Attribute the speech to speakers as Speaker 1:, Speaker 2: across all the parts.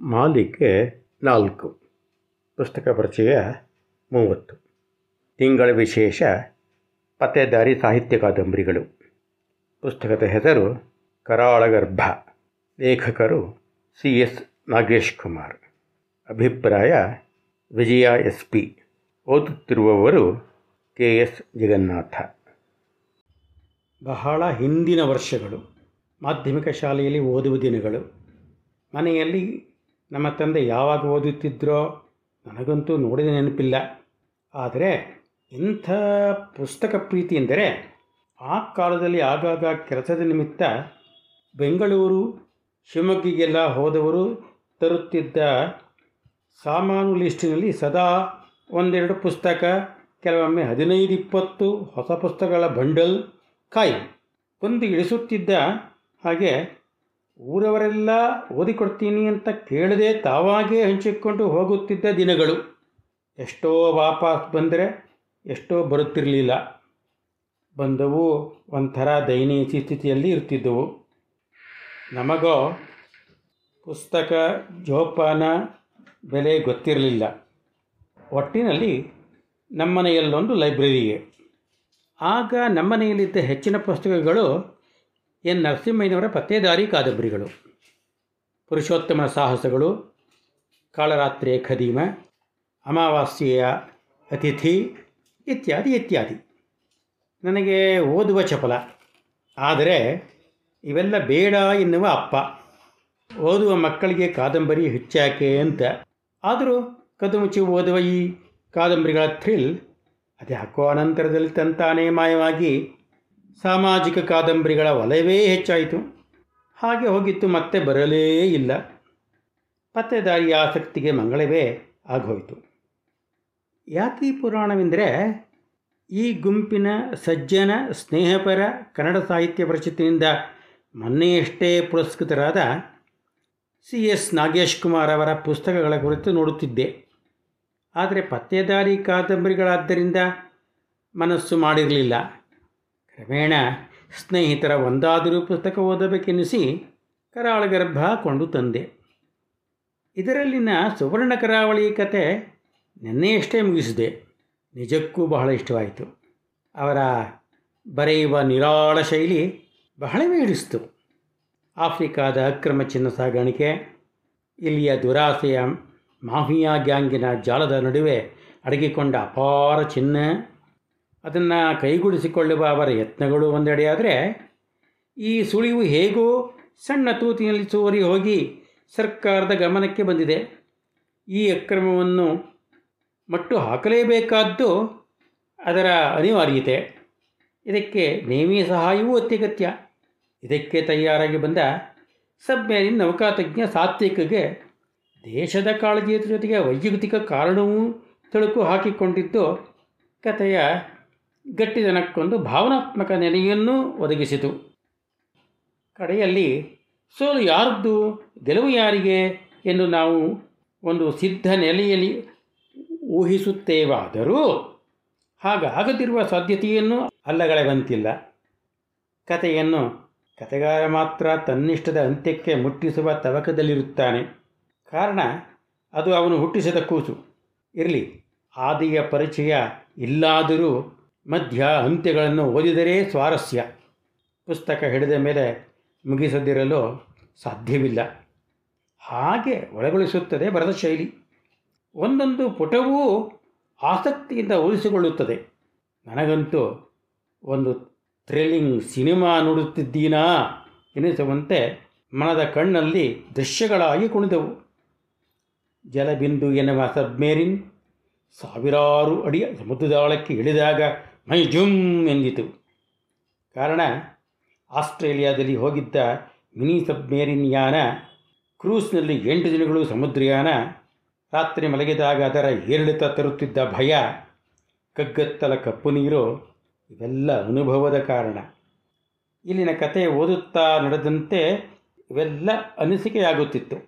Speaker 1: ಮಾಲಿಕೆ ನಾಲ್ಕು. ಪುಸ್ತಕ ಪರಿಚಯ ಮೂವತ್ತು. ತಿಂಗಳ ವಿಶೇಷ ಪತ್ತೆದಾರಿ ಸಾಹಿತ್ಯ ಕಾದಂಬರಿಗಳು. ಪುಸ್ತಕದ ಹೆಸರು ಕರಾಳಗರ್ಭ. ಲೇಖಕರು ಸಿ ಎಸ್ ನಾಗೇಶ್ ಕುಮಾರ್ ಅಭಿಪ್ರಾಯ ವಿಜಯ ಎಸ್ ಪಿ ಓದುತ್ತಿರುವವರು ಕೆ ಎಸ್ ಜಗನ್ನಾಥ. ಬಹಳ ಹಿಂದಿನ ವರ್ಷಗಳು. ಮಾಧ್ಯಮಿಕ ಶಾಲೆಯಲ್ಲಿ ಓದುವ ದಿನಗಳು. ಮನೆಯಲ್ಲಿ ನಮ್ಮ ತಂದೆ ಯಾವಾಗ ಓದುತ್ತಿದ್ದರೋ ನನಗಂತೂ ನೋಡಿದ ನೆನಪಿಲ್ಲ. ಆದರೆ ಇಂಥ ಪುಸ್ತಕ ಪ್ರೀತಿ ಎಂದರೆ ಆ ಕಾಲದಲ್ಲಿ ಆಗಾಗ ಕೆಲಸದ ನಿಮಿತ್ತ ಬೆಂಗಳೂರು, ಶಿವಮೊಗ್ಗಿಗೆಲ್ಲ ಹೋದವರು ತರುತ್ತಿದ್ದ ಸಾಮಾನು ಲಿಸ್ಟಿನಲ್ಲಿ ಸದಾ ಒಂದೆರಡು ಪುಸ್ತಕ, ಕೆಲವೊಮ್ಮೆ ಹದಿನೈದು ಇಪ್ಪತ್ತು ಹೊಸ ಪುಸ್ತಕಗಳ ಬಂಡಲ್ ಕಾಯಿ ಒಂದು ಇಳಿಸುತ್ತಿದ್ದ ಹಾಗೆ ಊರವರೆಲ್ಲ ಓದಿಕೊಡ್ತೀನಿ ಅಂತ ಕೇಳದೆ ತಾವಾಗೇ ಹಂಚಿಕೊಂಡು ಹೋಗುತ್ತಿದ್ದ ದಿನಗಳು. ಎಷ್ಟೋ ವಾಪಸ್ ಬಂದರೆ ಎಷ್ಟೋ ಬರುತ್ತಿರಲಿಲ್ಲ. ಬಂದವು ಒಂಥರ ದಯನೀಯ ಸ್ಥಿತಿಯಲ್ಲಿ ಇರ್ತಿದ್ದವು. ನಮಗೋ ಪುಸ್ತಕ, ಜೋಪಾನ ಬೆಲೆ ಗೊತ್ತಿರಲಿಲ್ಲ. ಒಟ್ಟಿನಲ್ಲಿ ನಮ್ಮನೆಯಲ್ಲೊಂದು ಲೈಬ್ರರಿಗೆ ಆಗ ನಮ್ಮನೆಯಲ್ಲಿದ್ದ ಹೆಚ್ಚಿನ ಪುಸ್ತಕಗಳು ಎನ್ ನರಸಿಂಹಯ್ಯನವರ ಪತ್ತೇದಾರಿ ಕಾದಂಬರಿಗಳು. ಪುರುಷೋತ್ತಮನ ಸಾಹಸಗಳು. ಕಾಳರಾತ್ರಿಯ ಖದೀಮ. ಅಮಾವಾಸ್ಯೆಯ ಅತಿಥಿ ಇತ್ಯಾದಿ ಇತ್ಯಾದಿ. ನನಗೆ ಓದುವ ಚಪಲ. ಆದರೆ ಇವೆಲ್ಲ ಬೇಡ ಎನ್ನುವ ಅಪ್ಪ. ಓದುವ ಮಕ್ಕಳಿಗೆ ಕಾದಂಬರಿ ಹೆಚ್ಚಾಕೆ ಅಂತ. ಆದರೂ ಕದುಮುಚ್ಚಿ ಓದುವ ಈ ಕಾದಂಬರಿಗಳ ಥ್ರಿಲ್ ಅದ್ಯಾಕೋ ಅನಂತರದಲ್ಲಿ ತಂತಾನೇ ಮಾಯವಾಗಿ ಸಾಮಾಜಿಕ ಕಾದಂಬರಿಗಳ ವಲಯವೇ ಹೆಚ್ಚಾಯಿತು. ಹಾಗೆ ಹೋಗಿತ್ತು, ಮತ್ತೆ ಬರಲೇ ಇಲ್ಲ. ಪತ್ತೆದಾರಿ ಆಸಕ್ತಿಗೆ ಮಂಗಳವೇ ಆಗೋಯಿತು. ಯಾತಿ ಪುರಾಣವೆಂದರೆ, ಈ ಗುಂಪಿನ ಸಜ್ಜನ ಸ್ನೇಹಪರ ಕನ್ನಡ ಸಾಹಿತ್ಯ ಪರಿಷತ್ತಿನಿಂದ ಮೊನ್ನೆಯಷ್ಟೇ ಪುರಸ್ಕೃತರಾದ ಸಿ ಎಸ್ ನಾಗೇಶ್ ಕುಮಾರ್ ಅವರ ಪುಸ್ತಕಗಳ ಕುರಿತು ನೋಡುತ್ತಿದ್ದೆ. ಆದರೆ ಪತ್ತೆದಾರಿ ಕಾದಂಬರಿಗಳಾದ್ದರಿಂದ ಮನಸ್ಸು ಮಾಡಿರಲಿಲ್ಲ. ಕ್ರಮೇಣ ಸ್ನೇಹಿತರ ಒಂದಾದರೂ ಪುಸ್ತಕ ಓದಬೇಕೆನ್ನಿಸಿ ಕರಾಳಗರ್ಭ ಕೊಂಡು ತಂದೆ. ಇದರಲ್ಲಿನ ಸುವರ್ಣ ಕರಾವಳಿ ಕತೆ ನಿನ್ನೆಯಷ್ಟೇ ಮುಗಿಸಿದೆ. ನಿಜಕ್ಕೂ ಬಹಳ ಇಷ್ಟವಾಯಿತು. ಅವರ ಬರೆಯುವ ನಿರಾಳ ಶೈಲಿ ಬಹಳವೇ ಮೀಡಿಸಿತು ಆಫ್ರಿಕಾದ ಅಕ್ರಮ ಚಿನ್ನ ಸಾಗಾಣಿಕೆ, ಇಲ್ಲಿಯ ದುರಾಸೆಯ ಮಾಫಿಯಾ ಗ್ಯಾಂಗಿನ ಜಾಲದ ನಡುವೆ ಅಡಗಿಕೊಂಡ ಅಪಾರ ಚಿನ್ನ ಅದನ್ನು ಕೈಗೂಡಿಸಿಕೊಳ್ಳುವ ಅವರ ಯತ್ನಗಳು ಒಂದೆಡೆಯಾದರೆ, ಈ ಸುಳಿವು ಹೇಗೋ ಸಣ್ಣ ತೂತಿನಲ್ಲಿ ಸೋರಿ ಹೋಗಿ ಸರ್ಕಾರದ ಗಮನಕ್ಕೆ ಬಂದಿದೆ. ಈ ಅಕ್ರಮವನ್ನು ಮಟ್ಟು ಹಾಕಲೇಬೇಕಾದ್ದು ಅದರ ಅನಿವಾರ್ಯತೆ. ಇದಕ್ಕೆ ನೇಮಿ ಸಹಾಯವೂ ಅತ್ಯಗತ್ಯ. ಇದಕ್ಕೆ ತಯಾರಾಗಿ ಬಂದ ಸಬ್ಮೇರಿನ್ ನೌಕಾತಜ್ಞ ಸಾತ್ವಿಕಗೆ ದೇಶದ ಕಾಳಜಿಯ ಜೊತೆಗೆ ವೈಯಕ್ತಿಕ ಕಾರಣವೂ ತಳುಕು ಹಾಕಿಕೊಂಡಿದ್ದು ಕಥೆಯ ಗಟ್ಟಿದನಕ್ಕೊಂದು ಭಾವನಾತ್ಮಕ ನೆಲೆಯನ್ನು ಒದಗಿಸಿತು. ಕಡೆಯಲ್ಲಿ, ಸೋಲು ಯಾರದ್ದು? ಗೆಲುವು ಯಾರಿಗೆ? ಎಂದು ನಾವು ಒಂದು ಸಿದ್ಧ ನೆಲೆಯಲ್ಲಿ ಊಹಿಸುತ್ತೇವಾದರೂ ಹಾಗಾಗದಿರುವ ಸಾಧ್ಯತೆಯನ್ನು ಅಲ್ಲಗಳೆವಂತಿಲ್ಲ ಕಥೆಯನ್ನು ಕತೆಗಾರ ಮಾತ್ರ ತನ್ನಿಷ್ಟದ ಅಂತ್ಯಕ್ಕೆ ಮುಟ್ಟಿಸುವ ತವಕದಲ್ಲಿರುತ್ತಾನೆ. ಕಾರಣ, ಅದು ಅವನು ಹುಟ್ಟಿಸಿದ ಕೂಸು. ಇರಲಿ, ಆದಿಯ ಪರಿಚಯ ಇಲ್ಲಾದರೂ ಮಧ್ಯ ಅಂತ್ಯಗಳನ್ನು ಓದಿದರೆ ಸ್ವಾರಸ್ಯ. ಪುಸ್ತಕ ಹಿಡಿದ ಮೇಲೆ ಮುಗಿಸದಿರಲು ಸಾಧ್ಯವಿಲ್ಲ. ಹಾಗೆ ಒಳಗೊಳಿಸುತ್ತದೆ ಬರದ ಶೈಲಿ ಒಂದೊಂದು ಪುಟವೂ ಆಸಕ್ತಿಯಿಂದ ಉಳಿಸಿಕೊಳ್ಳುತ್ತದೆ ನನಗಂತೂ ಒಂದು ಥ್ರಿಲ್ಲಿಂಗ್ ಸಿನಿಮಾ ನೋಡುತ್ತಿದ್ದೀನಾ ಎನಿಸುವಂತೆ ಮನದ ಕಣ್ಣಲ್ಲಿ ದೃಶ್ಯಗಳಾಗಿ ಕುಣಿದವು. ಜಲಬಿಂದು ಎನ್ನುವ ಸಬ್ಮೇರಿನ್ ಸಾವಿರಾರು ಅಡಿಯ ಸಮುದ್ರದಾಳಕ್ಕೆ ಇಳಿದಾಗ ಮೈ ಜುಮ್ ಎಂದಿತು. ಕಾರಣ, ಆಸ್ಟ್ರೇಲಿಯಾದಲ್ಲಿ ಹೋಗಿದ್ದ ಮಿನಿ ಸಬ್ಮೇರಿನ್ ಯಾನ ಕ್ರೂಸ್ನಲ್ಲಿ ಎಂಟು ದಿನಗಳು ಸಮುದ್ರಯಾನ, ರಾತ್ರಿ ಮಲಗಿದಾಗ ಅದರ ಏರಿಳಿತ ತರುತ್ತಿದ್ದ ಭಯ, ಕಗ್ಗತ್ತಲ ಕಪ್ಪು ನೀರು, ಇವೆಲ್ಲ ಅನುಭವದ ಕಾರಣ. ಇಲ್ಲಿನ ಕತೆ ಓದುತ್ತಾ ನಡೆದಂತೆ ಇವೆಲ್ಲ ಅನಿಸಿಕೆಯಾಗುತ್ತಿತ್ತು.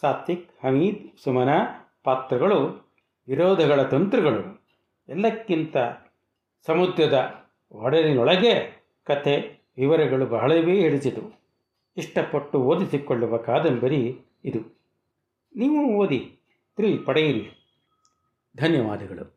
Speaker 1: ಸಾತ್ವಿಕ್, ಹಮೀದ್, ಸುಮನ ಪಾತ್ರಗಳು, ವಿರೋಧಗಳ ತಂತ್ರಗಳು, ಎಲ್ಲಕ್ಕಿಂತ ಸಮುದ್ರದ ಒಡಲಿನೊಳಗೆ ಕತೆ ವಿವರಗಳು ಬಹಳವೇ ಹಿಡಿಸಿತು ಇಷ್ಟಪಟ್ಟು ಓದಿಸಿಕೊಳ್ಳುವ ಕಾದಂಬರಿ ಇದು. ನೀವು ಓದಿ ಥ್ರಿಲ್ ಪಡೆಯಿರಿ. ಧನ್ಯವಾದಗಳು.